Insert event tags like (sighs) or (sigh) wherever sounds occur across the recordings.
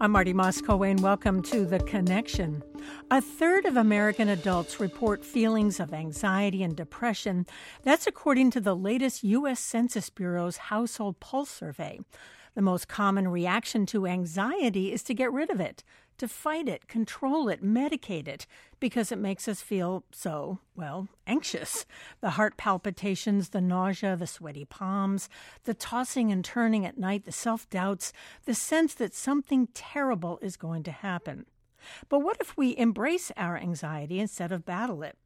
I'm Marty Moss-Coane, and welcome to The Connection. A third of American adults report feelings of anxiety and depression. That's according to the latest U.S. Census Bureau's Household Pulse Survey. The most common reaction to anxiety is to get rid of it, to fight it, control it, medicate it, because it makes us feel so, well, anxious. The heart palpitations, the nausea, the sweaty palms, the tossing and turning at night, the self doubts, the sense that something terrible is going to happen. But what if we embrace our anxiety instead of battle it?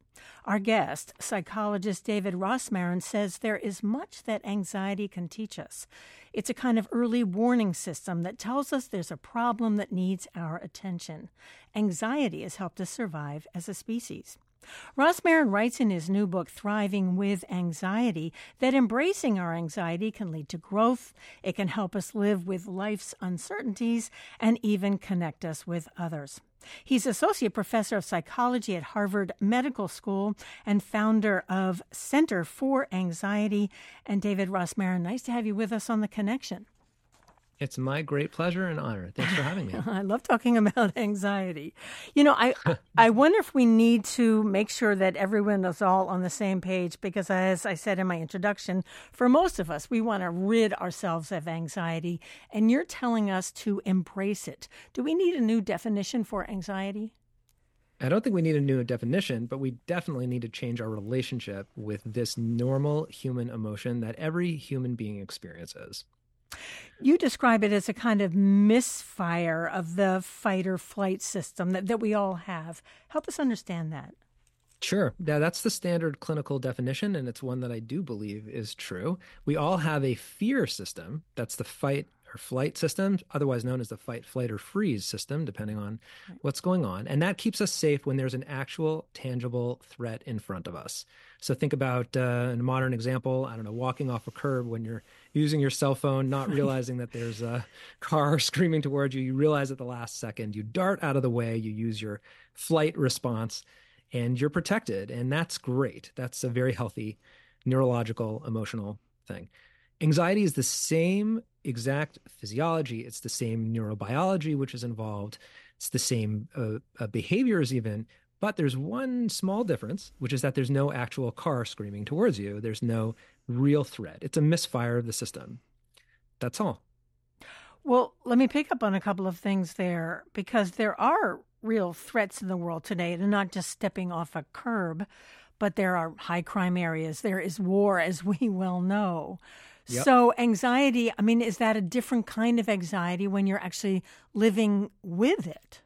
Our guest, psychologist David Rosmarin, says there is much that anxiety can teach us. It's a kind of early warning system that tells us there's a problem that needs our attention. Anxiety has helped us survive as a species. Rosmarin writes in his new book, Thriving with Anxiety, that embracing our anxiety can lead to growth, it can help us live with life's uncertainties, and even connect us with others. He's associate professor of psychology at Harvard Medical School and founder of Center for Anxiety. And David Rosmarin, nice to have you with us on the connection. It's my great pleasure and honor. Thanks for having me. (laughs) I love talking about (laughs) anxiety. You know, I (laughs) I wonder if we need to make sure that everyone is all on the same page because as I said in my introduction, for most of us, we want to rid ourselves of anxiety and you're telling us to embrace it. Do we need a new definition for anxiety? I don't think we need a new definition, but we definitely need to change our relationship with this normal human emotion that every human being experiences. You describe it as a kind of misfire of the fight or flight system that, that we all have. Help us understand that. Sure. Yeah, that's the standard clinical definition, and it's one that I do believe is true. We all have a fear system. That's the fight or flight system, otherwise known as the fight, flight, or freeze system, depending on what's going on. And that keeps us safe when there's an actual, tangible threat in front of us. So think about uh, a modern example, I don't know, walking off a curb when you're using your cell phone, not (laughs) realizing that there's a car (laughs) screaming towards you. You realize at the last second, you dart out of the way, you use your flight response, and you're protected. And that's great. That's a very healthy neurological, emotional thing. Anxiety is the same exact physiology, it's the same neurobiology which is involved, it's the same uh, uh, behaviors, even. But there's one small difference, which is that there's no actual car screaming towards you. There's no real threat. It's a misfire of the system. That's all. Well, let me pick up on a couple of things there because there are real threats in the world today. They're not just stepping off a curb, but there are high crime areas. There is war, as we well know. Yep. So, anxiety, I mean, is that a different kind of anxiety when you're actually living with it?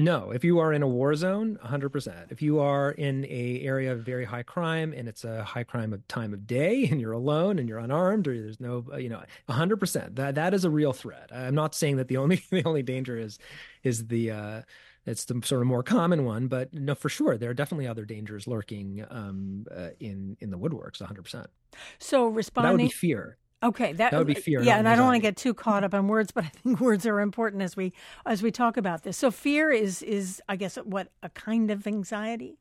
No, if you are in a war zone, 100%. If you are in a area of very high crime and it's a high crime of time of day (laughs) and you're alone and you're unarmed or there's no, uh, you know, 100%. That that is a real threat. I'm not saying that the only (laughs) the only danger is is the uh it's the sort of more common one, but no, for sure, there are definitely other dangers lurking um, uh, in in the woodworks. 100. percent So responding, that would be fear. Okay, that, that would be fear. Yeah, and I don't want to get too caught up on words, but I think (laughs) words are important as we as we talk about this. So fear is is I guess what a kind of anxiety.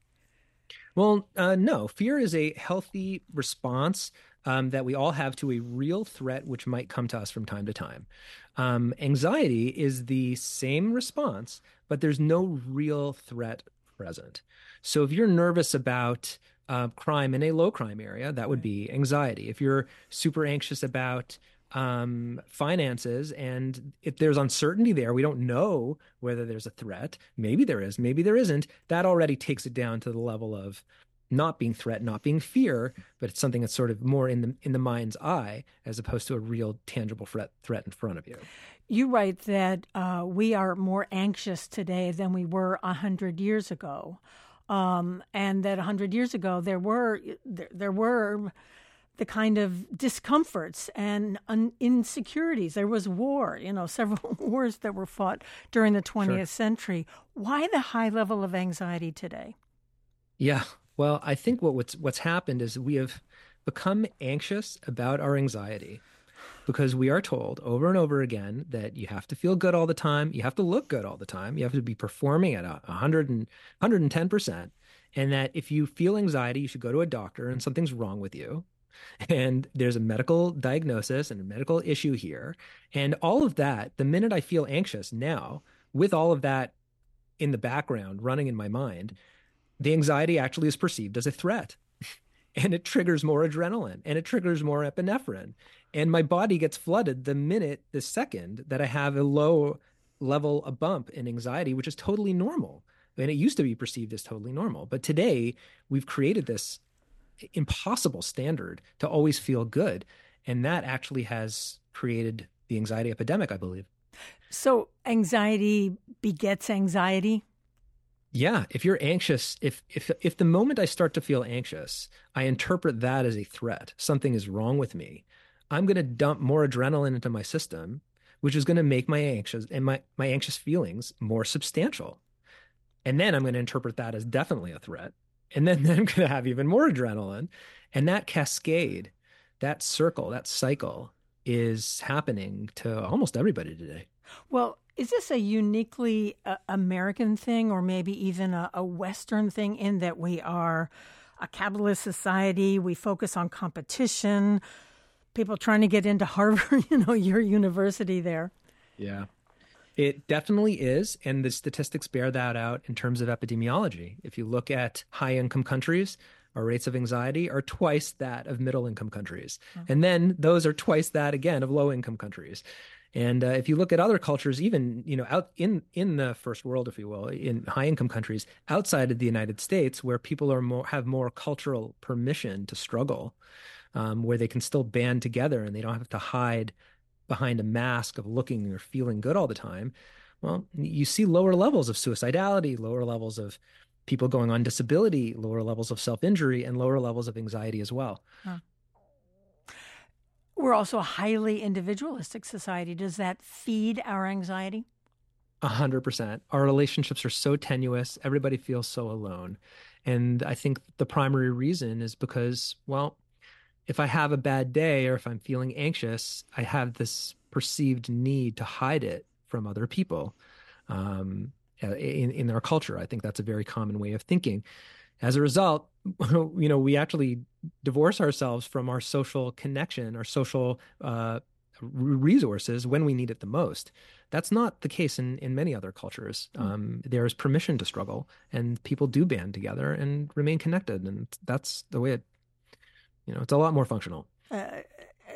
Well, uh, no, fear is a healthy response um, that we all have to a real threat which might come to us from time to time. Um, anxiety is the same response, but there's no real threat present. So if you're nervous about uh, crime in a low crime area, that would be anxiety. If you're super anxious about um, finances and if there's uncertainty there, we don't know whether there's a threat. Maybe there is, maybe there isn't. That already takes it down to the level of not being threat, not being fear, but it's something that's sort of more in the in the mind's eye as opposed to a real tangible threat threat in front of you. You write that uh, we are more anxious today than we were a hundred years ago, um, and that a hundred years ago there were there, there, were the kind of discomforts and un- insecurities. There was war, you know, (laughs) several wars that were fought during the 20th sure. century. Why the high level of anxiety today? Yeah, well, I think what, what's what's happened is we have become anxious about our anxiety because we are told over and over again that you have to feel good all the time, you have to look good all the time, you have to be performing at 100 and 110%, and that if you feel anxiety, you should go to a doctor and something's wrong with you. and there's a medical diagnosis and a medical issue here. And all of that, the minute I feel anxious now, with all of that in the background running in my mind, the anxiety actually is perceived as a threat. And it triggers more adrenaline and it triggers more epinephrine. And my body gets flooded the minute, the second that I have a low level, a bump in anxiety, which is totally normal. And it used to be perceived as totally normal. But today we've created this impossible standard to always feel good. And that actually has created the anxiety epidemic, I believe. So anxiety begets anxiety? Yeah, if you're anxious, if if if the moment I start to feel anxious, I interpret that as a threat, something is wrong with me, I'm going to dump more adrenaline into my system, which is going to make my anxious and my my anxious feelings more substantial. And then I'm going to interpret that as definitely a threat. And then, (laughs) then I'm going to have even more adrenaline. And that cascade, that circle, that cycle is happening to almost everybody today. Well, is this a uniquely uh, American thing or maybe even a, a Western thing in that we are a capitalist society? We focus on competition, people trying to get into Harvard, (laughs) you know, your university there. Yeah. It definitely is. And the statistics bear that out in terms of epidemiology. If you look at high income countries, our rates of anxiety are twice that of middle income countries. Oh. And then those are twice that again of low income countries. And uh, if you look at other cultures, even you know out in in the first world, if you will, in high income countries outside of the United States, where people are more have more cultural permission to struggle, um, where they can still band together and they don't have to hide behind a mask of looking or feeling good all the time, well, you see lower levels of suicidality, lower levels of people going on disability, lower levels of self injury, and lower levels of anxiety as well. Huh. We're also a highly individualistic society. Does that feed our anxiety? A hundred percent. Our relationships are so tenuous. Everybody feels so alone. And I think the primary reason is because, well, if I have a bad day or if I'm feeling anxious, I have this perceived need to hide it from other people. Um, in in our culture, I think that's a very common way of thinking. As a result, (laughs) you know, we actually divorce ourselves from our social connection, our social uh, resources when we need it the most. That's not the case in, in many other cultures. Mm. Um, there is permission to struggle, and people do band together and remain connected, and that's the way it you know, it's a lot more functional. Uh,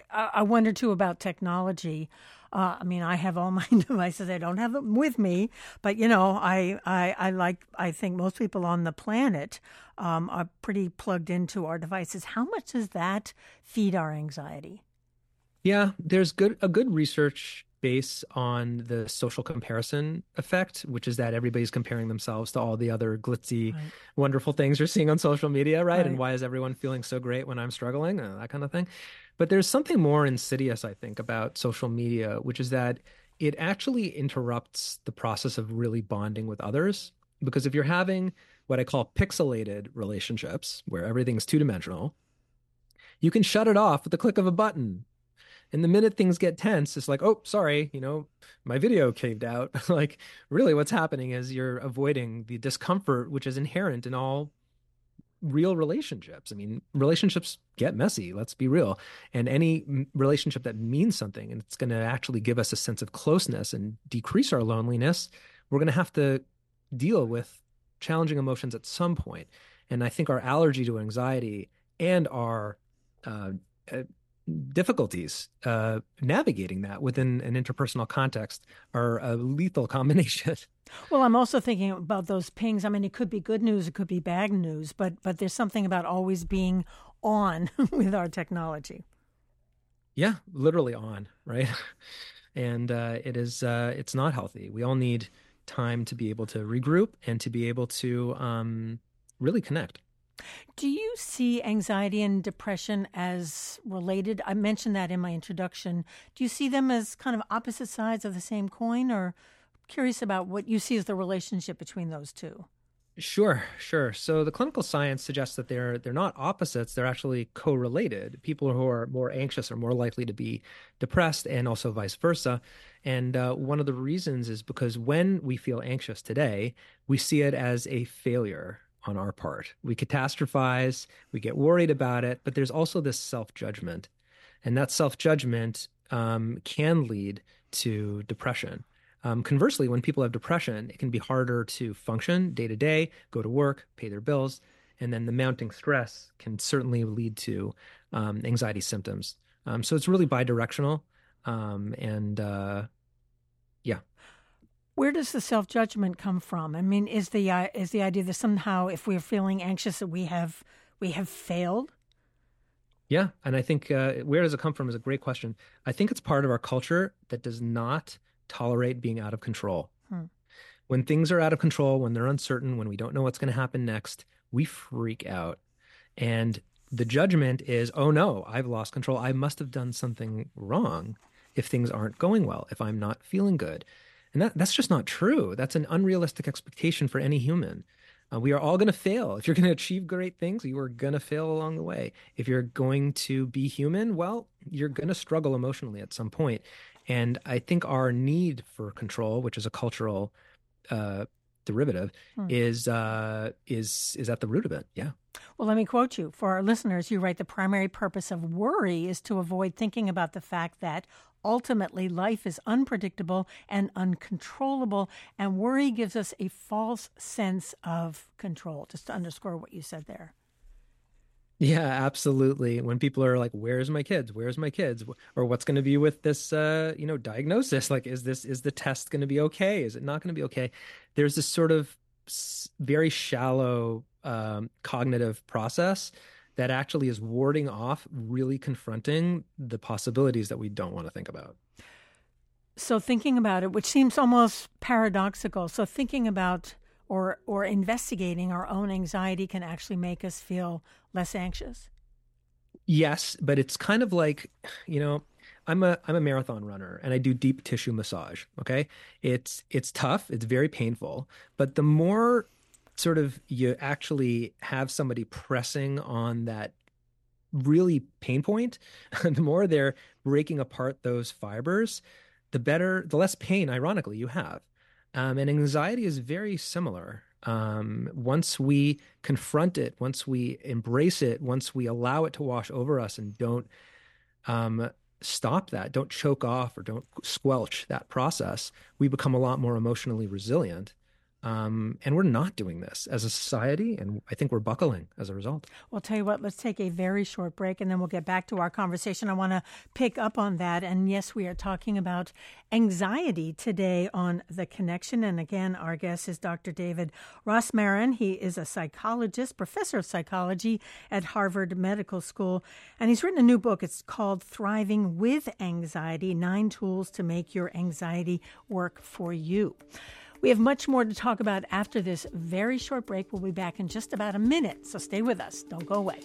I wonder too about technology. Uh, I mean, I have all (laughs) my devices. I don't have them with me, but you know, I, I, I like. I think most people on the planet um, are pretty plugged into our devices. How much does that feed our anxiety? Yeah, there's good a good research base on the social comparison effect, which is that everybody's comparing themselves to all the other glitzy, right. wonderful things you're seeing on social media, right? right? And why is everyone feeling so great when I'm struggling? Uh, that kind of thing. But there's something more insidious, I think, about social media, which is that it actually interrupts the process of really bonding with others. Because if you're having what I call pixelated relationships, where everything's two dimensional, you can shut it off with the click of a button and the minute things get tense, it's like, oh, sorry, you know, my video caved out. (laughs) like, really, what's happening is you're avoiding the discomfort which is inherent in all real relationships. I mean, relationships get messy, let's be real. And any relationship that means something and it's going to actually give us a sense of closeness and decrease our loneliness, we're going to have to deal with challenging emotions at some point. And I think our allergy to anxiety and our uh, difficulties uh, navigating that within an interpersonal context are a lethal (laughs) combination. Well, I'm also thinking about those pings. I mean, it could be good news, it could be bad news, but but there's something about always being on (laughs) with our technology. Yeah, literally on, right? (laughs) And uh, it is uh, it's not healthy. We all need time to be able to regroup and to be able to um, really connect. Do you see anxiety and depression as related? I mentioned that in my introduction. Do you see them as kind of opposite sides of the same coin, or curious about what you see as the relationship between those two? Sure, sure. So the clinical science suggests that they're they're not opposites; they're actually correlated. People who are more anxious are more likely to be depressed, and also vice versa. And uh, one of the reasons is because when we feel anxious today, we see it as a failure on our part. We catastrophize, we get worried about it, but there's also this self judgment. And that self judgment um, can lead to depression. Um, conversely, when people have depression, it can be harder to function day to day, go to work, pay their bills, and then the mounting stress can certainly lead to um, anxiety symptoms. Um, so it's really bidirectional, um, and uh. Where does the self judgment come from? I mean, is the uh, is the idea that somehow if we're feeling anxious that we have we have failed? Yeah, and I think uh, where does it come from is a great question. I think it's part of our culture that does not tolerate being out of control. Hmm. When things are out of control, when they're uncertain, when we don't know what's going to happen next, we freak out. And the judgment is, oh no, I've lost control. I must have done something wrong if things aren't going well, if I'm not feeling good. And that, that's just not true. That's an unrealistic expectation for any human. Uh, we are all going to fail. If you're going (laughs) to achieve great things, you are going to fail along the way. If you're going to be human, well, you're going to struggle emotionally at some point. And I think our need for control, which is a cultural uh, derivative, hmm. is uh, is is at the root of it. Yeah. Well, let me quote you. For our listeners, you write the primary purpose of worry is to avoid thinking about the fact that ultimately life is unpredictable and uncontrollable, and worry gives us a false sense of control. Just to underscore what you said there. Yeah, absolutely. When people are like, "Where's my kids? Where's my kids?" or "What's going to be with this, uh, you know, diagnosis? (laughs) Like, is this is the test going to be okay? Is it not going to be okay?" There's this sort of very shallow um, cognitive process that actually is warding off really confronting the possibilities that we don't want to think about. So thinking about it, which seems almost paradoxical. So thinking about or or investigating our own anxiety can actually make us feel less anxious. Yes, but it's kind of like, you know, I'm a I'm a marathon runner and I do deep tissue massage, okay? It's it's tough, it's very painful, but the more sort of you actually have somebody pressing on that really pain point, (laughs) the more they're breaking apart those fibers, the better, the less pain, ironically, you have. Um, and anxiety is very similar. Um, once we confront it, once we embrace it, once we allow it to wash over us and don't um, stop that, don't choke off or don't squelch that process, we become a lot more emotionally resilient. Um, and we're not doing this as a society, and I think we're buckling as a result. Well, I'll tell you what, let's take a very short break and then we'll get back to our conversation. I want to pick up on that. And yes, we are talking about anxiety today on The Connection. And again, our guest is Dr. David Rosmarin. He is a psychologist, professor of psychology at Harvard Medical School, and he's written a new book. It's called Thriving with Anxiety Nine Tools to Make Your Anxiety Work for You. We have much more to talk about after this very short break. We'll be back in just about a minute, so stay with us. Don't go away.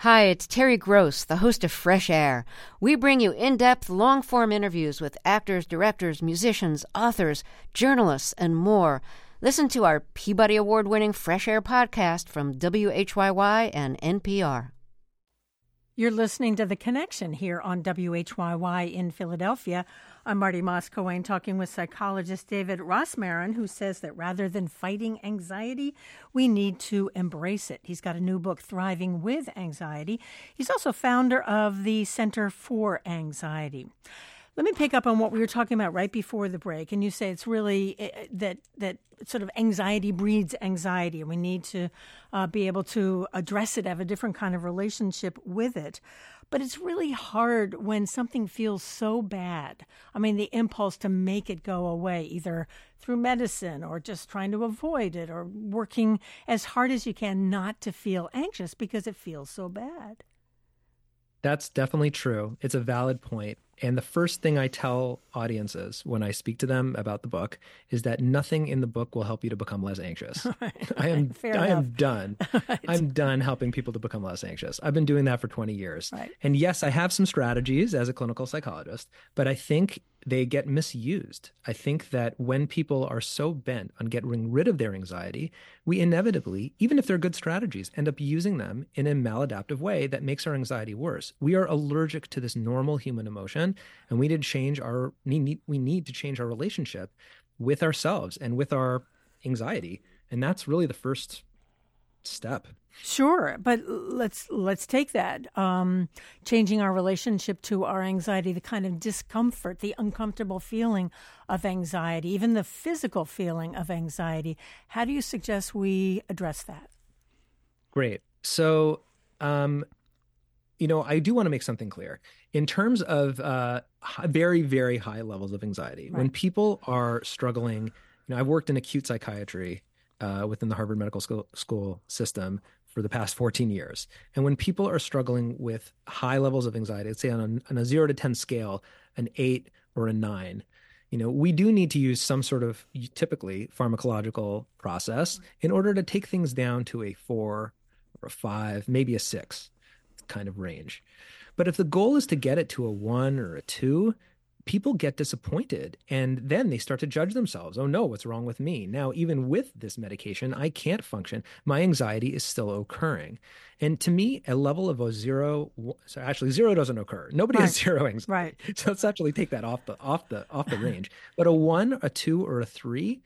Hi, it's Terry Gross, the host of Fresh Air. We bring you in depth, long form interviews with actors, directors, musicians, authors, journalists, and more. Listen to our Peabody Award winning Fresh Air podcast from WHYY and NPR. You're listening to The Connection here on WHYY in Philadelphia. I'm Marty Moss-Coane talking with psychologist David Rosmarin, who says that rather than fighting anxiety, we need to embrace it. He's got a new book, Thriving with Anxiety. He's also founder of the Center for Anxiety. Let me pick up on what we were talking about right before the break, and you say it's really eh, eh, that that sort of anxiety breeds anxiety, and we need to uh, be able to address it, have a different kind of relationship with it. But it's really hard when something feels so bad. I mean, the impulse to make it go away, either through medicine or just trying to avoid it, or working as hard as you can not to feel anxious because it feels so bad. That's definitely true. It's a valid point And the first thing I tell audiences when I speak to them about the book is that nothing in the book will help you to become less anxious. (laughs) right, I am (laughs) I enough. am done. (laughs) right. I'm done helping people to become less anxious. I've been doing that for 20 years. Right. And yes, I have some strategies as a clinical psychologist, but I think they get misused. I think that when people are so bent on getting rid of their anxiety, we inevitably, even if they're good strategies, end up using them in a maladaptive way that makes our anxiety worse. We are allergic to this normal human emotion, and we need to change our we need to change our relationship with ourselves and with our anxiety. And that's really the first step. Sure, but let's let's take that um, changing our relationship to our anxiety, the kind of discomfort, the uncomfortable feeling of anxiety, even the physical feeling of anxiety. How do you suggest we address that? Great. So, um, you know, I do want to make something clear in terms of uh, very very high levels of anxiety. Right. When people are struggling, you know, I've worked in acute psychiatry uh, within the Harvard Medical School, School system for the past 14 years. And when people are struggling with high levels of anxiety, let's say on a, on a zero to 10 scale, an eight or a nine, you know, we do need to use some sort of typically pharmacological process in order to take things down to a four or a five, maybe a six kind of range. But if the goal is to get it to a one or a two, people get disappointed and then they start to judge themselves. Oh no, what's wrong with me? Now, even with this medication, I can't function. My anxiety is still occurring. And to me, a level of a zero, so actually zero doesn't occur. Nobody right. has (laughs) zero anxiety. Right. So let's actually take that off the off the off the range. But a one, a two, or a three,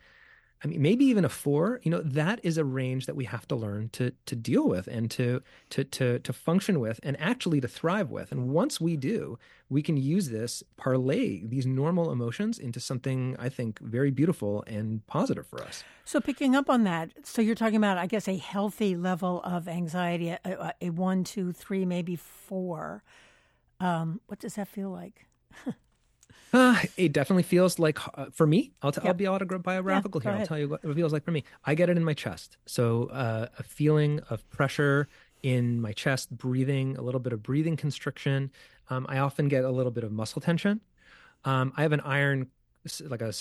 I mean, maybe even a four, you know, that is a range that we have to learn to to deal with and to to to to function with and actually to thrive with. And once we do, we can use this parlay these normal emotions into something I think very beautiful and positive for us. So picking up on that, so you're talking about, I guess, a healthy level of anxiety, a, a one, two, three, maybe four. Um, what does that feel like? (laughs) Uh, it definitely feels like uh, for me. I'll, t- yep. I'll be autobiographical yeah, here. I'll tell you what it feels like for me. I get it in my chest. So uh, a feeling of pressure in my chest, breathing, a little bit of breathing constriction. Um, I often get a little bit of muscle tension. Um, I have an iron, like a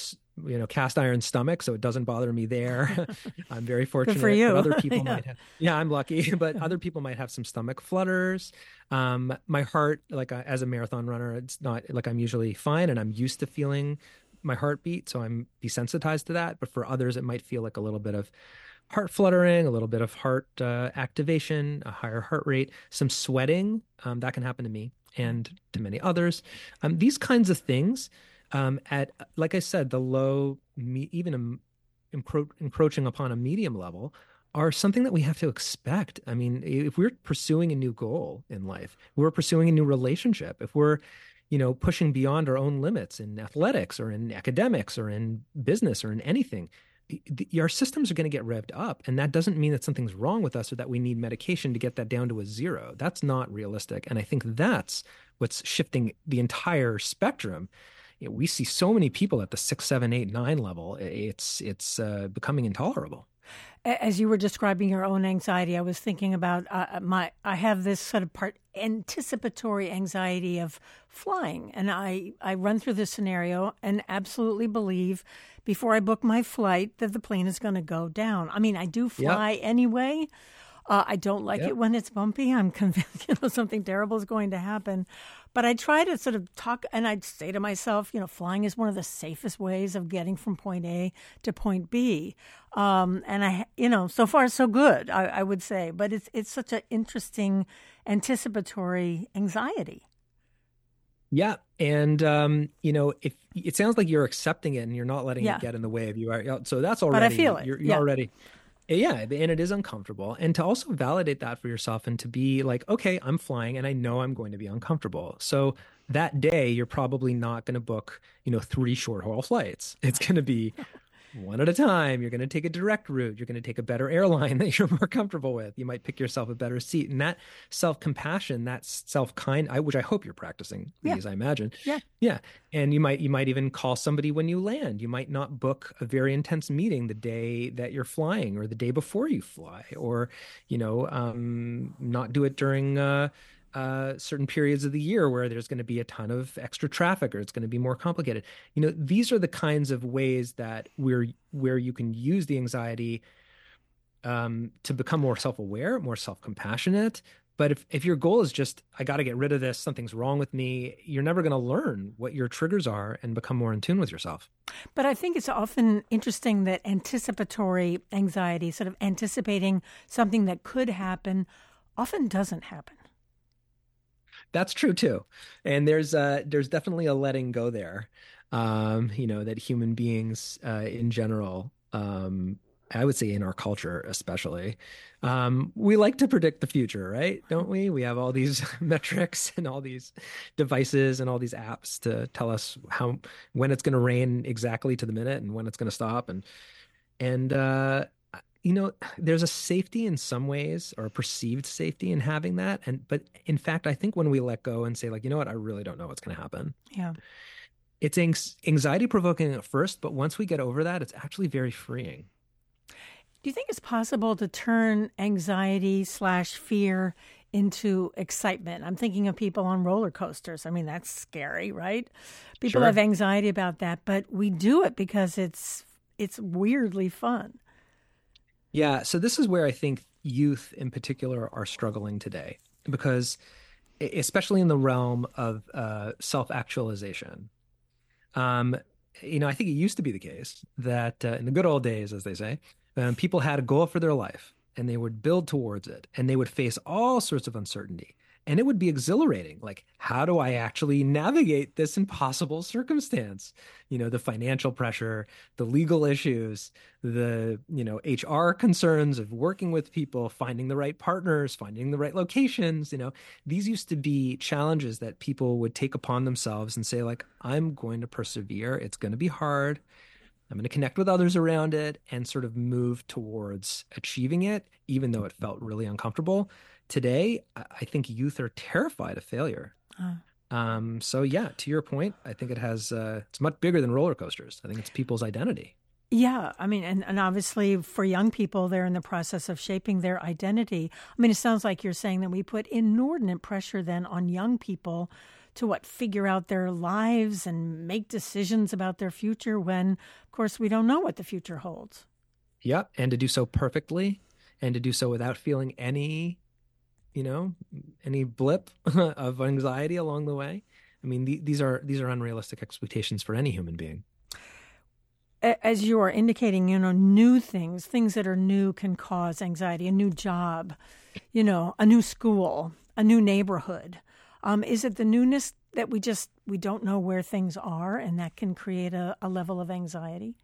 you know cast iron stomach so it doesn't bother me there (laughs) (laughs) i'm very fortunate Good for you. other (laughs) people yeah. might have yeah i'm lucky but other people might have some stomach flutters um, my heart like uh, as a marathon runner it's not like i'm usually fine and i'm used to feeling my heartbeat so i'm desensitized to that but for others it might feel like a little bit of heart fluttering a little bit of heart uh, activation a higher heart rate some sweating um, that can happen to me and to many others um, these kinds of things um, at like I said, the low, me, even encro- encroaching upon a medium level, are something that we have to expect. I mean, if we're pursuing a new goal in life, we're pursuing a new relationship, if we're, you know, pushing beyond our own limits in athletics or in academics or in business or in anything, our systems are going to get revved up. And that doesn't mean that something's wrong with us or that we need medication to get that down to a zero. That's not realistic. And I think that's what's shifting the entire spectrum you know, we see so many people at the six, seven, eight, nine level. It's it's uh, becoming intolerable. As you were describing your own anxiety, I was thinking about uh, uh, my. I have this sort of part anticipatory anxiety of flying, and I I run through this scenario and absolutely believe before I book my flight that the plane is going to go down. I mean, I do fly yep. anyway. Uh, I don't like yep. it when it's bumpy. I'm (laughs) convinced you know something terrible is going to happen. But I try to sort of talk, and I'd say to myself, you know, flying is one of the safest ways of getting from point A to point B. Um, and I, you know, so far so good, I, I would say. But it's it's such an interesting anticipatory anxiety. Yeah, and um, you know, if it sounds like you're accepting it and you're not letting yeah. it get in the way of you, so that's already. But I feel it. You're, you're yeah. already yeah, and it is uncomfortable. And to also validate that for yourself and to be like, okay, I'm flying and I know I'm going to be uncomfortable. So that day, you're probably not going to book, you know, three short haul flights. It's going to be (laughs) one at a time. You're going to take a direct route. You're going to take a better airline (laughs) that you're more comfortable with. You might pick yourself a better seat. And that self compassion, that self kind, which I hope you're practicing yeah. these, I imagine. Yeah. Yeah. And you might, you might even call somebody when you land. You might not book a very intense meeting the day that you're flying or the day before you fly, or, you know, um, not do it during, uh, uh, certain periods of the year where there's going to be a ton of extra traffic or it's going to be more complicated. You know, these are the kinds of ways that we're where you can use the anxiety um, to become more self-aware, more self-compassionate. But if, if your goal is just, I got to get rid of this, something's wrong with me, you're never going to learn what your triggers are and become more in tune with yourself. But I think it's often interesting that anticipatory anxiety, sort of anticipating something that could happen, often doesn't happen. That's true too, and there's uh, there's definitely a letting go there. Um, you know that human beings uh, in general um, I would say in our culture, especially, um, we like to predict the future, right? Don't we? We have all these (laughs) metrics and all these devices and all these apps to tell us how when it's going to rain exactly to the minute and when it's going to stop, and and uh, you know, there's a safety in some ways or a perceived safety in having that, and but in fact, I think when we let go and say like, you know what, I really don't know what's going to happen. Yeah. It's anxiety provoking at first, but once we get over that, it's actually very freeing. Do you think it's possible to turn anxiety slash fear into excitement? I'm thinking of people on roller coasters. I mean, that's scary, right? People sure. have anxiety about that, but we do it because it's it's weirdly fun. Yeah, so this is where I think youth in particular are struggling today because especially in the realm of uh, self-actualization. Um, you know, I think it used to be the case that uh, in the good old days, as they say, um, people had a goal for their life and they would build towards it and they would face all sorts of uncertainty and it would be exhilarating. Like how do i actually navigate this impossible circumstance? You know the financial pressure the legal issues the you know hr concerns of working with people finding the right partners finding the right locations you know. These used to be challenges that people would take upon themselves and say like i'm going to persevere. It's going to be hard. I'm going to connect with others around it and sort of move towards achieving it, even though it felt really uncomfortable. Today, I think youth are terrified of failure. Uh. Um, so yeah, to your point, I think it has uh, it's much bigger than roller coasters. I think it's people's identity. Yeah, I mean, and, and obviously for young people, they're in the process of shaping their identity. I mean, it sounds like you're saying that we put inordinate pressure then on young people to what figure out their lives and make decisions about their future when of course we don't know what the future holds yeah and to do so perfectly and to do so without feeling any you know any blip (laughs) of anxiety along the way? I mean the, these are these are unrealistic expectations for any human being. As you are indicating you know new things things that are new can cause anxiety a new job you know a new school a new neighborhood. Um, is it the newness that we just we don't know where things are, and that can create a, a level of anxiety?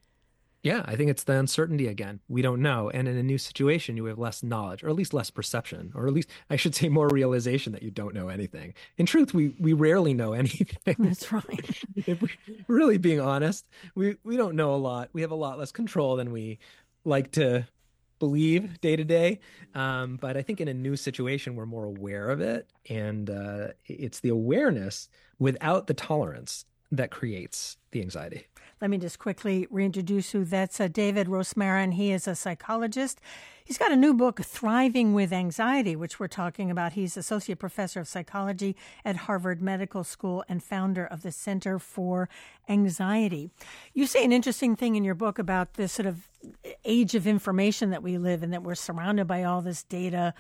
Yeah, I think it's the uncertainty again. We don't know. And in a new situation, you have less knowledge, or at least less perception, or at least I should say more realization that you don't know anything. In truth, we we rarely know (laughs) anything. That's right. (laughs) if we're really being honest, we, we don't know a lot. We have a lot less control than we like to believe day to day. Um, but I think in a new situation, we're more aware of it. And uh, it's the awareness without the tolerance that creates the anxiety. Let me just quickly reintroduce you. That's uh, David Rosmarin. He is a psychologist. He's got a new book, Thriving with Anxiety, which we're talking about. He's associate professor of psychology at Harvard Medical School and founder of the Center for Anxiety. You say an interesting thing in your book about this sort of age of information that we live in, that we're surrounded by all this data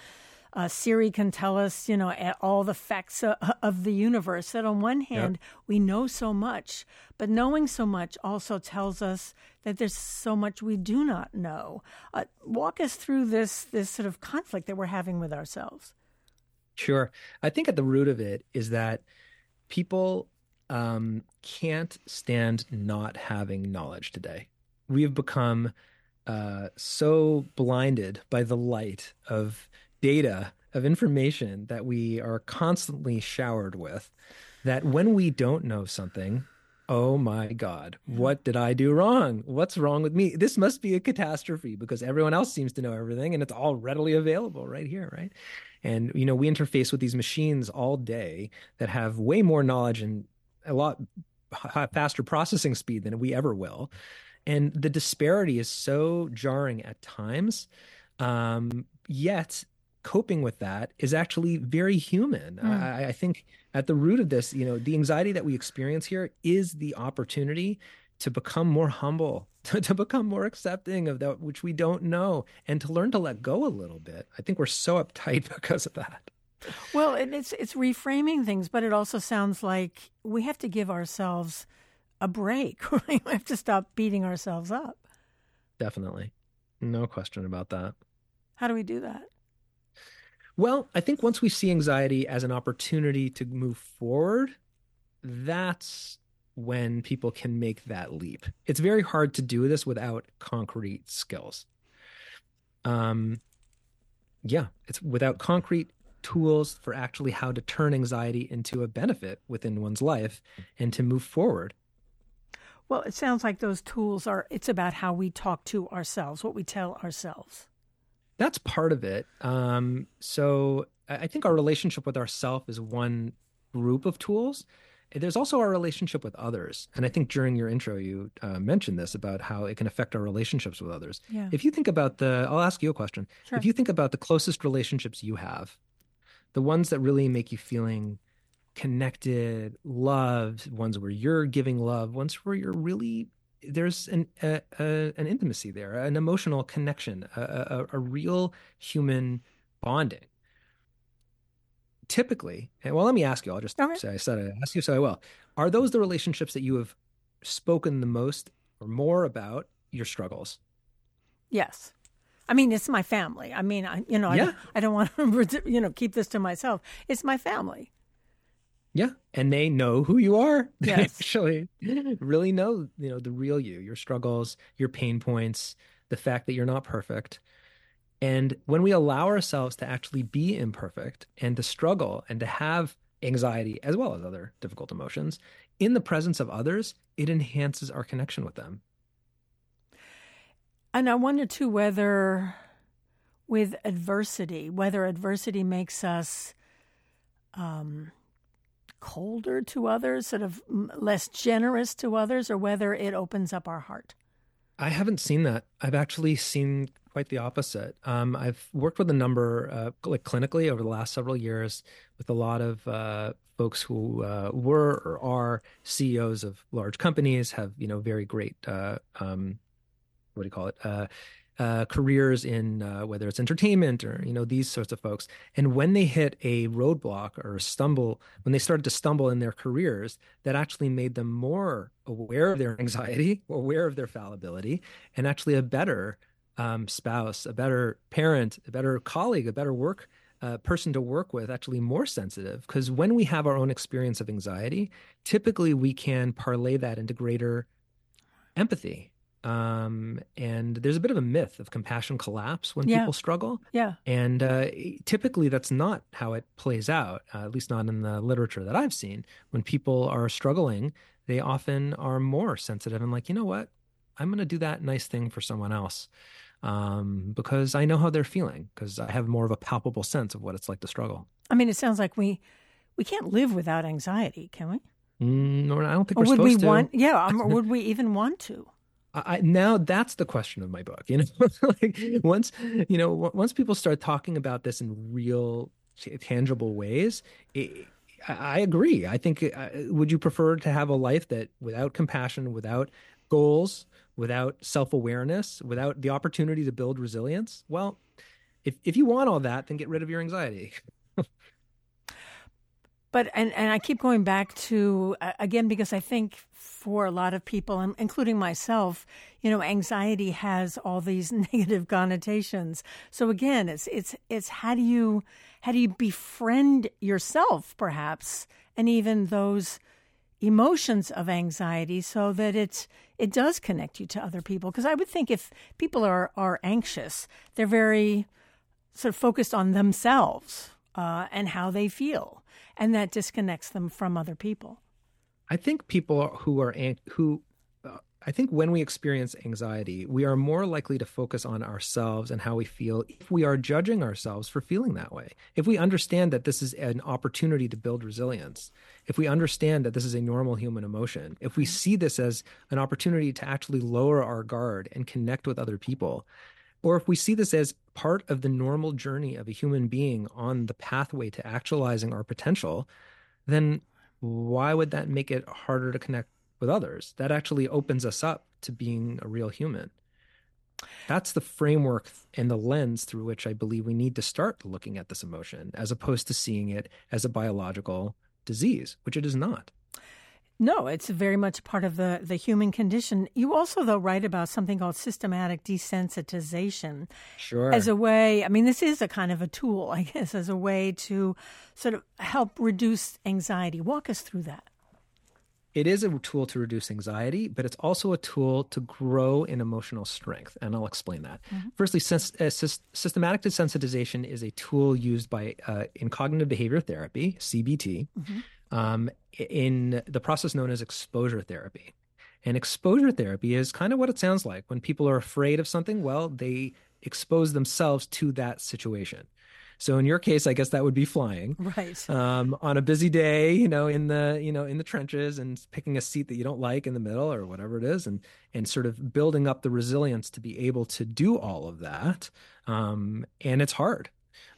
uh, Siri can tell us, you know, all the facts of, (laughs) of the universe. That on one hand, yep. we know so much, but knowing so much also tells us that there's so much we do not know. Uh, walk us through this this sort of conflict that we're having with ourselves. Sure, I think at the root of it is that people um, can't stand not having knowledge today. We have become uh, so blinded by the light of data of information that we are constantly showered with that when we don't know something, oh my God, what did I do wrong? What's wrong with me? This must be a catastrophe because everyone else seems to know everything and it's all readily available right here, right? And, you know, we interface with these machines all day that have way more knowledge and a lot faster processing speed than we ever will. And the disparity is so jarring at times. Um, yet coping with that is actually very human. Mm. I, I think at the root of this, you know, the anxiety that we experience here is the opportunity to become more humble, (laughs) to, to, become more accepting of that which we don't know, and to learn to let go a little bit. I think we're so uptight (laughs) because of that. Well, and it's it's reframing things, but it also sounds like we have to give ourselves a break. Right? (laughs) We have to stop beating ourselves up. Definitely, no question about that. How do we do that? Well, I think once we see anxiety as an opportunity to move forward, that's when people can make that leap. It's very hard to do this without concrete skills. Um, yeah, it's without concrete tools for actually how to turn anxiety into a benefit within one's life and to move forward. Well, it sounds like those tools are, it's about how we talk to ourselves, what we tell ourselves. That's part of it. Um, so I think our relationship with ourself is one group of tools. There's also our relationship with others. And I think during your intro, you uh, mentioned this about how it can affect our relationships with others. Yeah. If you think about the, I'll ask you a question. Sure. If you think about the closest relationships you have, the ones that really make you feeling connected, loved, ones where you're giving love, ones where you're really there's an a, a, an intimacy there, an emotional connection, a, a, real human bonding typically, and well, let me ask you. I'll just okay. say I said I ask you, so I will. Are those the relationships that you have spoken the most or more about your struggles? Yes. I mean, it's my family. I mean, I, you know, yeah. I, I don't want to, (laughs) you know, keep this to myself. It's my family. Yeah, and they know who you are. (laughs) Yes. They actually really know, you know, the real you, your struggles, your pain points, the fact that you're not perfect. And when we allow ourselves to actually be imperfect and to struggle and to have anxiety as well as other difficult emotions in the presence of others, it enhances our connection with them. And I wonder too whether with adversity, whether adversity makes us um, colder to others, sort of less generous to others, or whether it opens up our heart. I haven't seen that. I've actually seen quite the opposite. Um, I've worked with a number, uh, like clinically, over the last several years, with a lot of uh, folks who uh, were or are CEOs of large companies, have you know very great, uh, um, what do you call it? Uh, careers in uh, whether it's entertainment or you know these sorts of folks and when they hit a roadblock or a stumble when they started to stumble in their careers that actually made them more aware of their (laughs) anxiety aware of their fallibility and actually a better um, spouse, a better parent, a better colleague, a better work uh, person to work with, actually more sensitive. Because when we have our own experience of anxiety, typically we can parlay that into greater empathy. Um, and there's a bit of a myth of compassion collapse when yeah. people struggle. Yeah. And uh, typically that's not how it plays out, uh, at least not in the literature that I've seen. When people are struggling, they often are more sensitive and like, you know what? I'm going to do that nice thing for someone else um, because I know how they're feeling because I have more of a palpable sense of what it's like to struggle. I mean, it sounds like we we can't live without anxiety, can we? Mm, no, I don't think or we're would we to. want? Yeah, um, (laughs) would we even want to? I, now that's the question of my book. You know, (laughs) like once you know, once people start talking about this in real, tangible ways, it, I, agree. I think. Uh, would you prefer to have a life that without compassion, without goals, without self awareness, without the opportunity to build resilience, well, if, if you want all that, then get rid of your anxiety. (laughs) but, and, and I keep going back to, uh, again, because I think for a lot of people, including myself, you know, anxiety has all these (laughs) negative connotations. So again, it's, it's, it's how do you, how do you befriend yourself, perhaps, and even those emotions of anxiety so that it's it does connect you to other people because i would think if people are are anxious they're very sort of focused on themselves uh, and how they feel and that disconnects them from other people i think people who are who uh, I think when we experience anxiety, we are more likely to focus on ourselves and how we feel if we are judging ourselves for feeling that way. If we understand that this is an opportunity to build resilience, if we understand that this is a normal human emotion, if we mm-hmm. see this as an opportunity to actually lower our guard and connect with other people, or if we see this as part of the normal journey of a human being on the pathway to actualizing our potential, then why would that make it harder to connect with others? That actually opens us up to being a real human. That's the framework and the lens through which I believe we need to start looking at this emotion, as opposed to seeing it as a biological disease, which it is not. No, it's very much part of the, the human condition. You also, though, write about something called systematic desensitization. Sure. As a way, I mean, this is a kind of a tool, (laughs) I guess, as a way to sort of help reduce anxiety. Walk us through that. It is a tool to reduce anxiety, but it's also a tool to grow in emotional strength. And I'll explain that. Mm-hmm. Firstly, sens- uh, systematic desensitization is a tool used by uh, in cognitive behavior therapy, CBT. Mm-hmm um, in the process known as exposure therapy. And exposure therapy is kind of what it sounds like. When people are afraid of something, well, they expose themselves to that situation. So in your case, I guess that would be flying, right? Um, on a busy day, you know, in the you know in the trenches and picking a seat that you don't like in the middle or whatever it is, and and sort of building up the resilience to be able to do all of that. Um, and it's hard.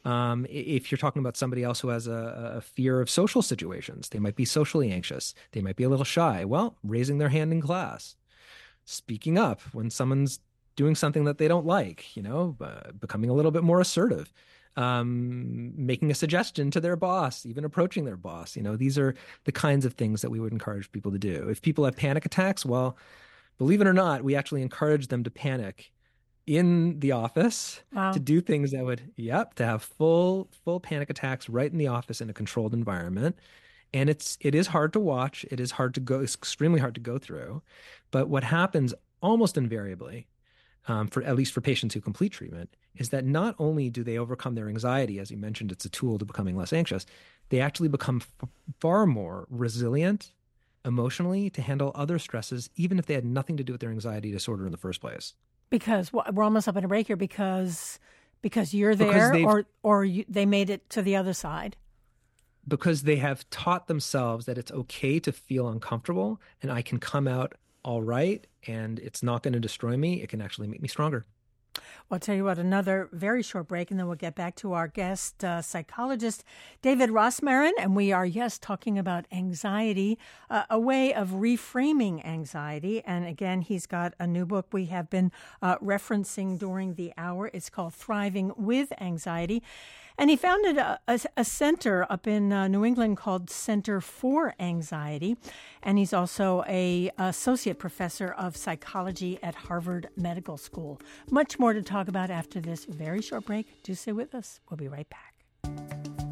Um, if you're talking about somebody else who has a, a, fear of social situations, they might be socially anxious, they might be a little shy. Well, raising their hand in class, speaking up when someone's doing something that they don't like, you know, uh, becoming a little bit more assertive. Um, making a suggestion to their boss, even approaching their boss. You know, these are the kinds of things that we would encourage people to do. If people have panic attacks, well, believe it or not, we actually encourage them to panic in the office wow. to do things that would yep to have full full panic attacks right in the office in a controlled environment. And it's it is hard to watch. It is hard to go it's extremely hard to go through. But what happens almost invariably um, for at least for patients who complete treatment is that not only do they overcome their anxiety as you mentioned it's a tool to becoming less anxious they actually become f- far more resilient emotionally to handle other stresses even if they had nothing to do with their anxiety disorder in the first place because well, we're almost up in a break here because because you're there because or or you, they made it to the other side. Because they have taught themselves that it's okay to feel uncomfortable and I can come out all right and it's not going to destroy me. It can actually make me stronger. Well, I'll tell you what, another very short break, and then we'll get back to our guest, uh, psychologist David Rosmarin. And we are, yes, talking about anxiety, uh, a way of reframing anxiety. And again, he's got a new book we have been uh, referencing during the hour. It's called Thriving with Anxiety. And he founded a, a, a center up in uh, New England called Center for Anxiety. And he's also a associate professor of psychology at Harvard Medical School. Much more to talk about after this very short break. Do stay with us. We'll be right back.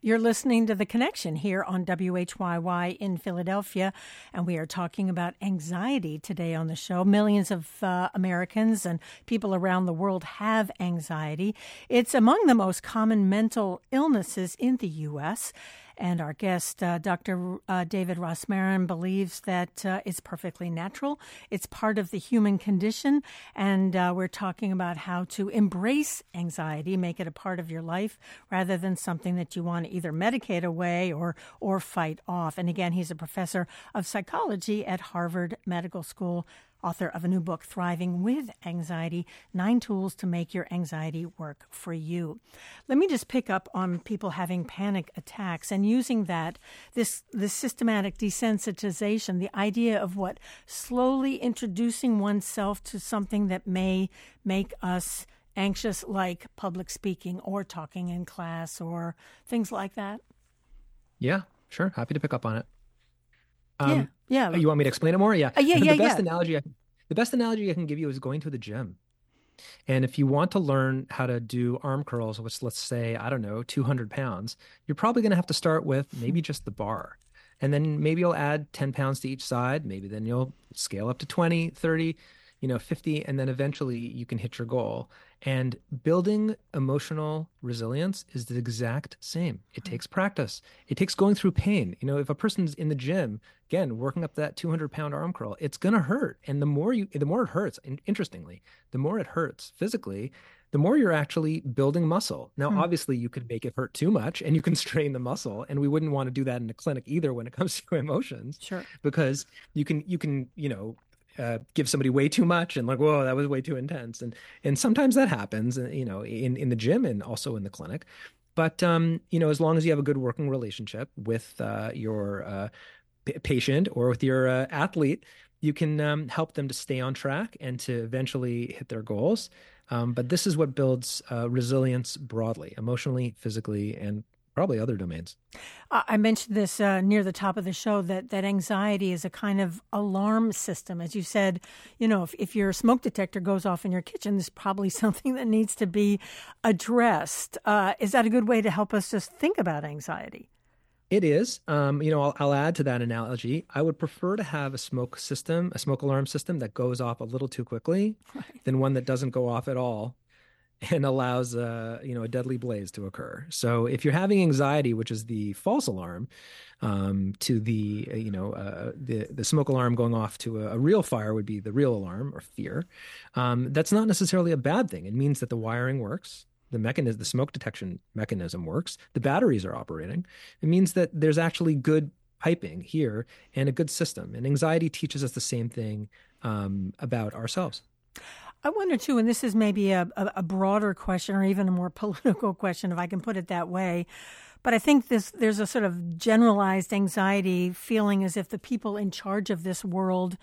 You're listening to The Connection here on WHYY in Philadelphia, and we are talking about anxiety today on the show. Millions of uh, Americans and people around the world have anxiety. It's among the most common mental illnesses in the U.S. And our guest, uh, Dr. Uh, David Rosmarin, believes that uh, it's perfectly natural. It's part of the human condition. And uh, we're talking about how to embrace anxiety, make it a part of your life rather than something that you want to either medicate away or, or fight off. And again, he's a professor of psychology at Harvard Medical School author of a new book, Thriving with Anxiety Nine Tools to Make Your Anxiety Work for You. Let me just pick up on people having panic attacks and using that, this, this systematic desensitization, the idea of what slowly introducing oneself to something that may make us anxious, like public speaking or talking in class or things like that. Yeah, sure. Happy to pick up on it. Um, yeah, yeah. You want me to explain it more? Yeah. Uh, yeah, the yeah, best yeah. Analogy I, the best analogy I can give you is going to the gym. And if you want to learn how to do arm curls, which let's say, I don't know, 200 pounds, you're probably going to have to start with maybe just the bar. And then maybe you'll add 10 pounds to each side. Maybe then you'll scale up to 20, 30. You know 50 and then eventually you can hit your goal and building emotional resilience is the exact same it takes practice it takes going through pain you know if a person's in the gym again working up that 200 pound arm curl it's going to hurt and the more you the more it hurts interestingly the more it hurts physically the more you're actually building muscle. Now, mm. obviously, you could make it hurt too much and you can (laughs) strain the muscle. And we wouldn't want to do that in a clinic either when it comes (laughs) to emotions. Sure. Because you can, you can, you know, uh, give somebody way too much and like, whoa, that was way too intense. And and sometimes that happens, uh, you know, in in the gym and also in the clinic. But um, you know, as long as you have a good working relationship with uh, your uh, p- patient or with your uh, athlete, you can um, help them to stay on track and to eventually hit their goals. Um, but this is what builds resilience broadly, emotionally, physically, and probably other domains. I mentioned this uh, near the top of the show that that anxiety is a kind of alarm system. As you said, you know, if, if your smoke detector goes off in your kitchen, there's probably (laughs) something that needs to be addressed. Uh, is that a good way to help us just think about anxiety? It is. Um, you know, I'll, I'll, add to that analogy. I would prefer to have a smoke system, a smoke alarm system that goes off a little too quickly (laughs) right. than one that doesn't go off at all (laughs) and allows uh, you know a deadly blaze to occur. So if you're having anxiety, which is the false alarm, um, to the uh, you know uh, the the smoke alarm going off to a, a, real fire would be the real alarm or fear. Um, that's not necessarily a bad thing. It means that the wiring works the mechanism, the smoke detection mechanism works, the batteries are operating. It means that there's actually good piping here and a good system. And anxiety teaches us the same thing um, about ourselves. I wonder too, and this is maybe a, a, broader question or even a more (laughs) political question, if I can put it that way. But I think this there's a sort of generalized anxiety feeling as if the people in charge of this world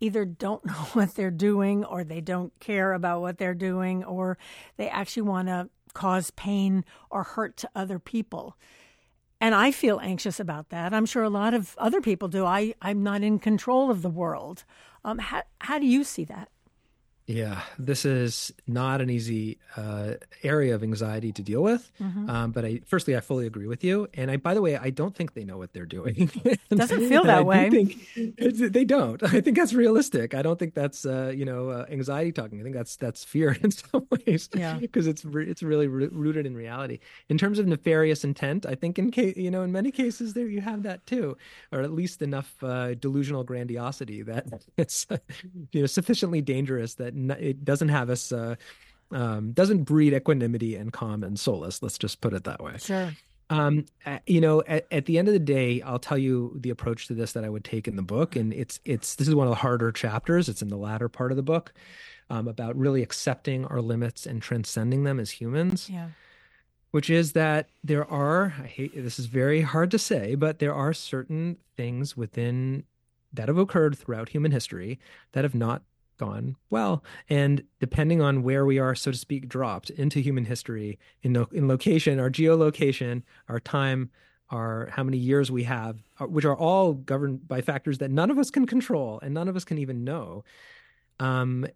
either don't (laughs) know what they're doing or they don't care about what they're doing or they actually want to cause pain or hurt to other people. And I feel anxious about that. I'm sure a lot of other people do. I, I'm not in control of the world. Um, how, how do you see that? Yeah, this is not an easy uh, area of anxiety to deal with. Mm-hmm. Um, but I, firstly, I fully agree with you. And I, by the way, I don't think they know what they're doing. (laughs) Doesn't feel that way. Think they don't. I think that's realistic. I don't think that's uh, you know uh, anxiety talking. I think that's that's fear (laughs) in some ways. Yeah. Because it's re- it's really re- rooted in reality. In terms of nefarious intent, I think in case you know in many cases there you have that too, or at least enough uh, delusional grandiosity that (laughs) it's you know sufficiently dangerous that it doesn't have us uh, um, doesn't breed equanimity and calm and solace. Let's just put it that way. Sure. Um, you know, at, at, the end of the day, I'll tell you the approach to this that I would take in the book, and it's it's this is one of the harder chapters. It's in the latter part of the book um, about really accepting our limits and transcending them as humans. Yeah. Which is that there are, I hate this is very hard to say, but there are certain things within that have occurred throughout human history that have not gone well. And depending on where we are, so to speak, dropped into human history in, in location, our geolocation, our time, our how many years we have, uh, which are all governed by factors that none of us can control and none of us can even know. Um,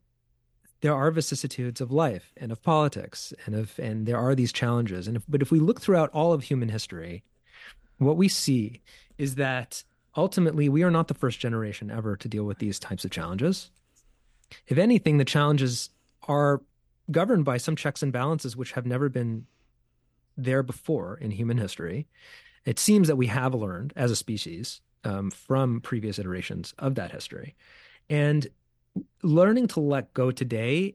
there are vicissitudes of life and of politics and of and there are these challenges. And if, but if we look throughout all of human history, what we see is that ultimately we are not the first generation ever to deal with these types of challenges. If anything, the challenges are governed by some checks and balances which have never been there before in human history. It seems that we have learned as a species um, from previous iterations of that history. And learning to let go today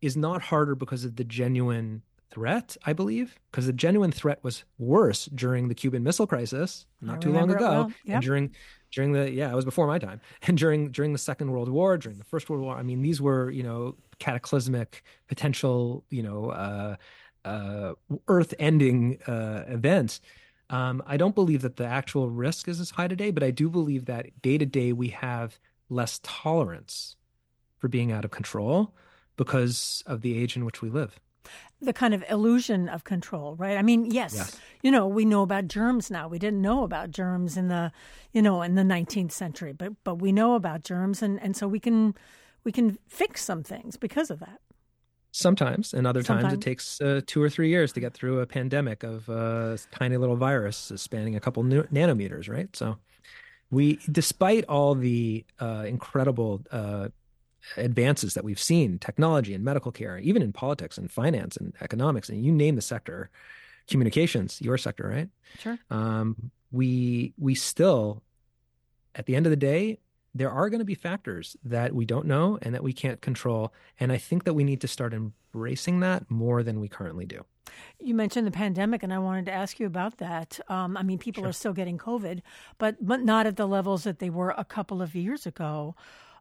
is not harder because of the genuine threat, I believe, because the genuine threat was worse during the Cuban Missile Crisis not too long ago, well. yep. and during during the yeah it was before my time (laughs) and during during the second world war during the first world war i mean these were you know cataclysmic potential you know uh, uh, earth ending uh, events um, i don't believe that the actual risk is as high today but i do believe that day to day we have less tolerance for being out of control because of the age in which we live the kind of illusion of control, right? I mean, yes, yes, you know, we know about germs now. We didn't know about germs in the, you know, in the 19th century, but but we know about germs, and and so we can we can fix some things because of that. Sometimes, and other Sometimes. times it takes uh, two or three years to get through a pandemic of a uh, tiny little virus spanning a couple nanometers, right? So, we, despite all the uh, incredible uh, advances that we've seen, technology and medical care, even in politics and finance and economics, and you name the sector, communications, your sector, right? Sure. Um, we we still, at the end of the day, there are going to be factors that we don't know and that we can't control, and I think that we need to start embracing that more than we currently do. You mentioned the pandemic, and I wanted to ask you about that. Um, I mean, people sure. are still getting COVID, but but not at the levels that they were a couple of years ago.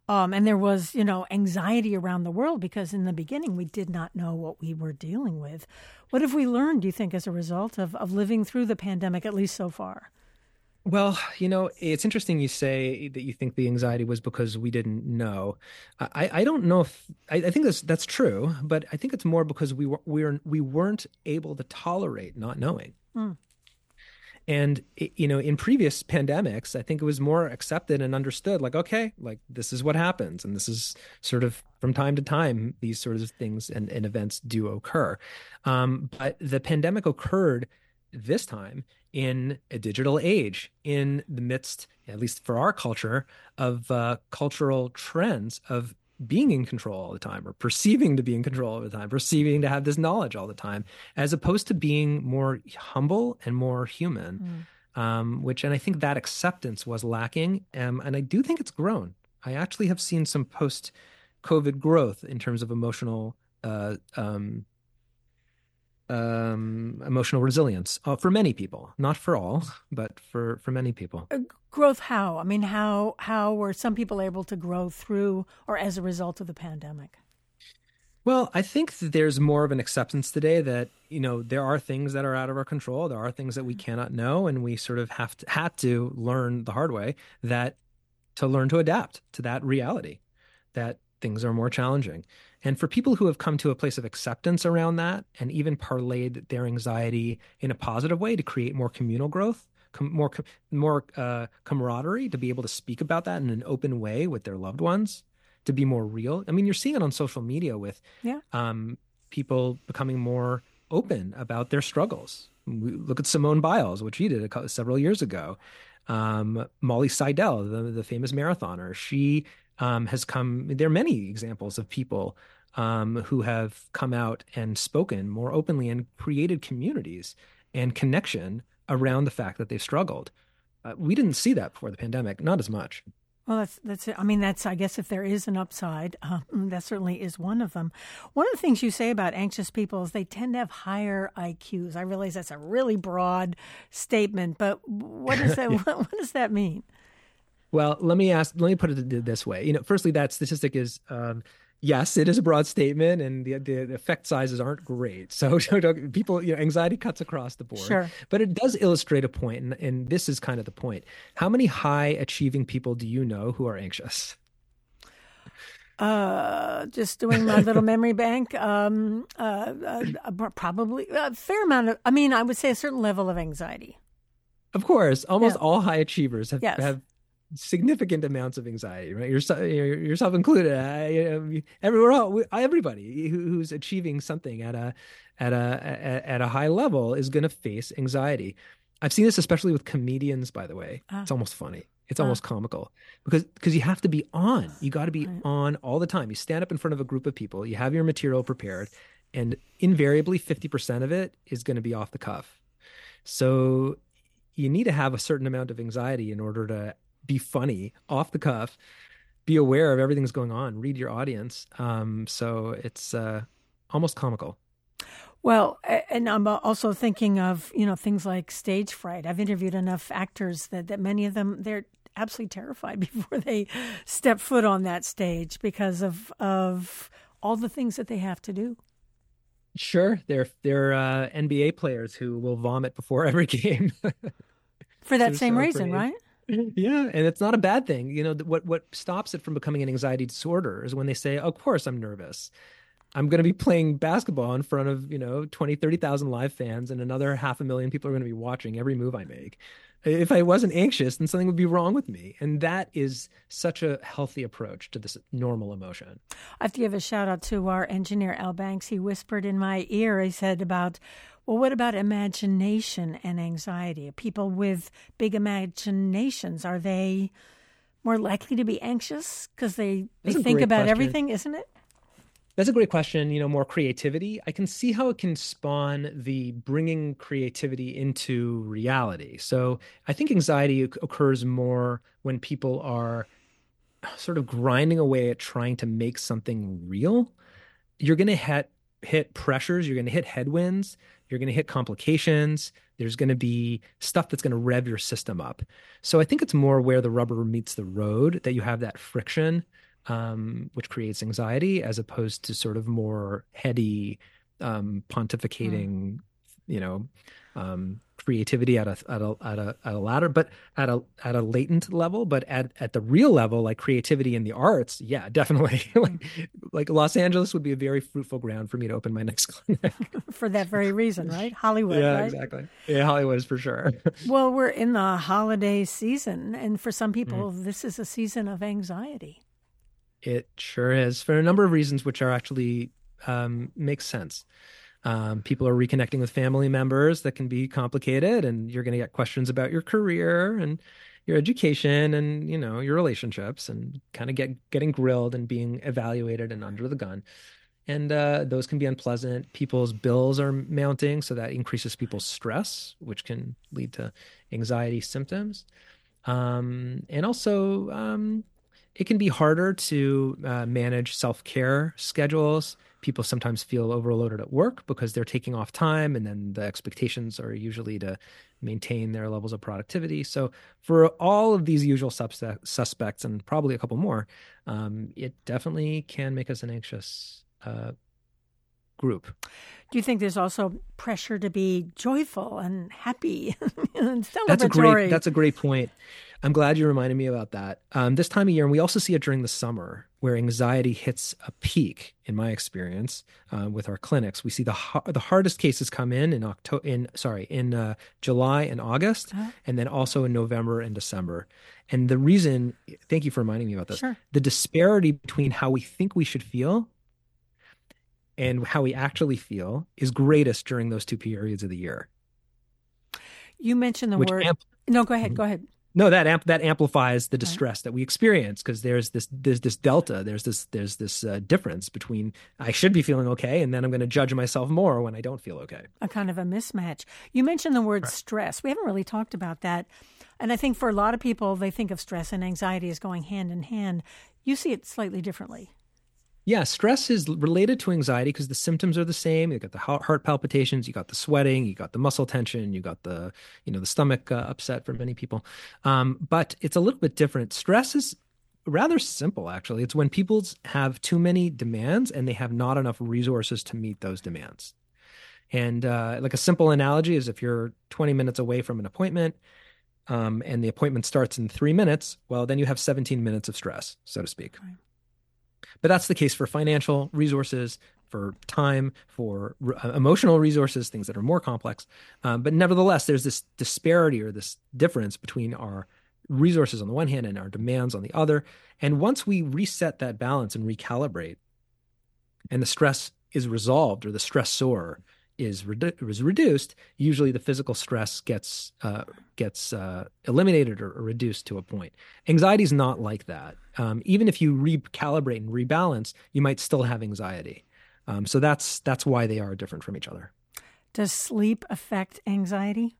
Um, and there was, you know, anxiety around the world because in the beginning we did not know what we were dealing with. What have we learned, do you think, as a result of, of living through the pandemic, at least so far? Well, you know, it's interesting you say that you think the anxiety was because we didn't know. I, I don't know if I, I think that's that's true, but I think it's more because we were we were we weren't able to tolerate not knowing. Mm. And you know, in previous pandemics, I think it was more accepted and understood. Like, okay, like this is what happens, and this is sort of from time to time these sorts of things and, and events do occur. Um, but the pandemic occurred this time in a digital age, in the midst, at least for our culture, of uh, cultural trends of being in control all the time or perceiving to be in control all the time, perceiving to have this knowledge all the time, as opposed to being more humble and more human. Mm. Um, which, and I think that acceptance was lacking. Um, and I do think it's grown. I actually have seen some post COVID growth in terms of emotional uh, um, um, emotional resilience uh, for many people, not for all, (sighs) but for for many people. Uh, growth how? I mean, how how were some people able to grow through or as a result of the pandemic? Well, I think that there's more of an acceptance today that you know there are things that are out of our control. There are things that we cannot know, and we sort of have to had to learn the hard way that to learn to adapt to that reality. That things are more challenging. And for people who have come to a place of acceptance around that and even parlayed their anxiety in a positive way to create more communal growth, com- more more uh, camaraderie, to be able to speak about that in an open way with their loved ones, to be more real. I mean, you're seeing it on social media with yeah. um, people becoming more open about their struggles. We look at Simone Biles, which she did a, several years ago. Um, Molly Seidel, the, the famous marathoner, she um, has come. There are many examples of people um, who have come out and spoken more openly and created communities and connection around the fact that they've struggled. Uh, we didn't see that before the pandemic, not as much. Well, that's that's it. I mean, that's I guess if there is an upside, uh, (laughs) that certainly is one of them. One of the things you say about anxious people is they tend to have higher IQs. I realize that's a really broad statement, but what does that (laughs) yeah. what, (laughs) what, does that mean? Well, let me ask. Let me put it this way. You know, firstly, that statistic is um, yes, it is a broad statement, and the, the effect sizes aren't great. So (laughs) people, you know, anxiety cuts across the board. Sure. But it does illustrate a point, and, and this is kind of the point. How many high achieving people do you know who are anxious? Uh, just doing my little (laughs) memory bank. Um, uh, uh, probably a fair amount of. I mean, I would say a certain level of anxiety. Of course, almost yeah. all high achievers have, yes. have significant amounts of anxiety, right? Yourself, yourself included. I, everyone, everybody who's achieving something at a at a at a high level is going to face anxiety. I've seen this especially with comedians. By the way, ah. it's almost funny. It's ah. almost comical because because you have to be on. You got to be right. on all the time. You stand up in front of a group of people. You have your material prepared, and invariably, fifty percent of it is going to be off the cuff. So you need to have a certain amount of anxiety in order to be funny off the cuff be aware of everything that's going on read your audience. Um, so it's uh, almost comical. Well and i'm also thinking of you know things like stage fright. I've interviewed enough actors that, that many of them they're absolutely terrified (laughs) before they step foot on that stage because of of all the things that they have to do. Sure. They're they're uh, nba players who will vomit before (laughs) every game. For that same so reason right yeah, and it's not a bad thing. You know, what what stops it from becoming an anxiety disorder is when they say, "Of course I'm nervous. I'm going to be (laughs) playing basketball in front of, you know, 20, 30,000 live fans and another half a million people are going to be watching every move I make." If I wasn't anxious, then something would be wrong with me. And that is such a healthy approach to this normal emotion. I have to give a shout out to our engineer, Al Banks. He whispered in my ear, he said about well, what about imagination and anxiety? People with big imaginations, are they more likely to be anxious because they, they think about question. everything, isn't it? That's a great question. You know, more creativity. I can see how it can spawn the bringing creativity into reality. So I think anxiety occurs more when people are sort of grinding away at trying to make something real. You're going to hit hit pressures. You're going to hit headwinds. You're going to hit complications. There's going to be stuff that's going to rev your system up. So I think it's more where the rubber meets the road that you have that friction um, which creates anxiety, as opposed to sort of more heady um, pontificating, mm. you know, um, creativity at a at a at a at a ladder, but at a at a latent level. But at at the real level, like creativity in the arts, yeah, definitely. (laughs) like like Los Angeles would be a very fruitful ground for me to open my next (laughs) clinic (laughs) for that very reason, right? Hollywood, yeah, right? exactly. Yeah, Hollywood is for sure. well, we're in the holiday season, and for some people, mm. this is a season of anxiety. It sure is for a number of reasons, which are actually um, makes sense. Um, people are reconnecting with family members that can be complicated, and you're going to get questions about your career and your education and you know your relationships, and kind of get getting grilled and being evaluated and under the gun. And uh, those can be unpleasant. People's bills are mounting, so that increases people's stress, which can lead to anxiety symptoms. Um, and also, um, it can be harder to uh, manage self care schedules. People sometimes feel overloaded at work because they're taking off time, and then the expectations are usually to maintain their levels of productivity. So, for all of these usual suspects, and probably a couple more, um, it definitely can make us an anxious uh, group. Do you think there's also pressure to be joyful and happy (laughs) and celebratory? That's a great. That's a great point. I'm glad you reminded me about that. Um, this time of year, and we also see it during the summer, where anxiety hits a peak. In my experience, uh, with our clinics, we see the the hardest cases come in in October, in sorry, in uh, July and August, uh-huh. and then also in November and December. And the reason, thank you for reminding me about this. Sure. The disparity between how we think we should feel and how we actually feel is greatest during those two periods of the year. You mentioned the word. Amp- no, go ahead. Mm-hmm. Go ahead. No, that amp- that amplifies the distress right. that we experience because there's this there's this delta there's this there's this uh, difference between I should be feeling okay and then I'm going to judge myself more when I don't feel okay. A kind of a mismatch. You mentioned the word right. stress. We haven't really talked about that, and I think for a lot of people they think of stress and anxiety as going hand in hand. You see it slightly differently. Yeah, stress is related to anxiety because the symptoms are the same. You got the heart palpitations, you got the sweating, you got the muscle tension, you got the you know the stomach uh, upset for many people. Um, but it's a little bit different. Stress is rather simple actually. It's when people have too many demands and they have not enough resources to meet those demands. And uh, like a simple analogy is if you're 20 minutes away from an appointment um, and the appointment starts in three minutes, well, then you have 17 minutes of stress, so to speak. Right. But that's the case for financial resources, for time, for uh, emotional resources, things that are more complex. Um, but nevertheless, there's this disparity or this difference between our resources on the one hand and our demands on the other. And once we reset that balance and recalibrate, and the stress is resolved or the stressor is, redu- is reduced, usually the physical stress gets uh, gets uh, eliminated or, or, reduced to a point. Anxiety is not like that. Um, even if you recalibrate and rebalance, you might still have anxiety. Um, so that's that's why they are different from each other. Does sleep affect anxiety?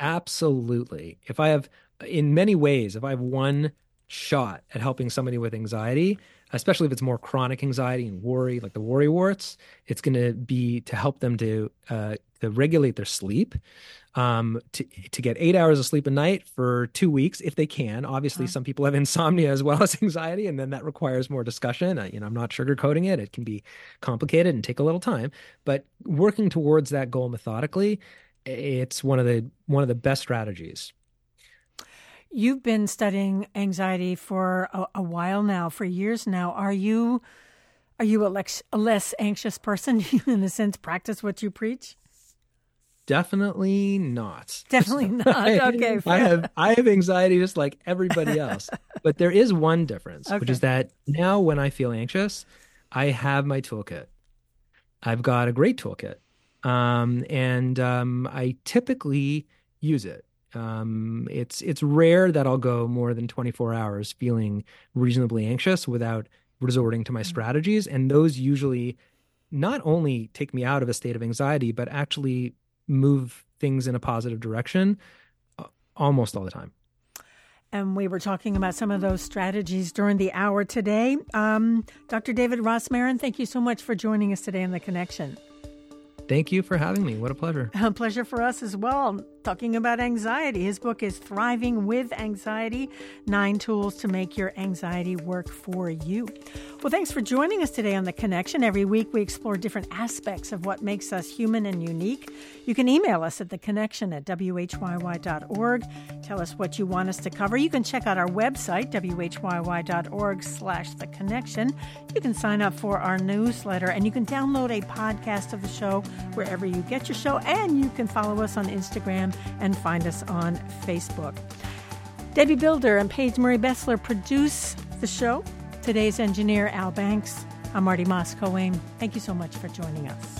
Absolutely. If I have, in many ways, if I have one shot at helping somebody with anxiety, especially if it's more chronic anxiety and worry, like the worry warts, it's going to be to help them to uh, to regulate their sleep, um, to to get eight hours of sleep a night for two weeks if they can. Obviously, uh-huh. some people have (laughs) insomnia as well as anxiety, and then that requires more discussion. Uh, you know, I'm not sugarcoating it; it can be complicated and take a little time. But working towards that goal methodically, it's one of the one of the best strategies You've been studying anxiety for a, a while now, for years now. Are you are you a, lex, a less anxious person? (laughs) in a sense, practice what you preach? Definitely not. Definitely (laughs) not. Okay. I have I have anxiety just like everybody else. (laughs) but there is one difference, okay. which is that now when I feel anxious, I have my toolkit. I've got a great toolkit. Um, and um, I typically use it Um, it's it's rare that I'll go more than 24 hours feeling reasonably anxious without resorting to my mm-hmm. strategies, and those usually not only take me out of a state of anxiety, but actually move things in a positive direction uh, almost all the time. And we were talking about some of those strategies during the hour today. Um, Dr. David Rosmarin, thank you so much for joining us today on The Connection. Thank you for having me. What a pleasure. (laughs) A pleasure for us as well. Talking about anxiety. His book is Thriving with Anxiety Nine Tools to Make Your Anxiety Work for You. Well, thanks for joining us today on The Connection. Every week we explore different aspects of what makes us human and unique. You can email us at theconnection at whyy.org. Tell us what you want us to cover. You can check out our website, whyy.org slash the connection. You can sign up for our newsletter and you can download a podcast of the show wherever you get your show. And you can follow us on Instagram and find us on Facebook. Debbie Builder and Paige Murray Bessler produce the show. Today's engineer, Al Banks. I'm Marty Moss-Coane. Thank you so much for joining us.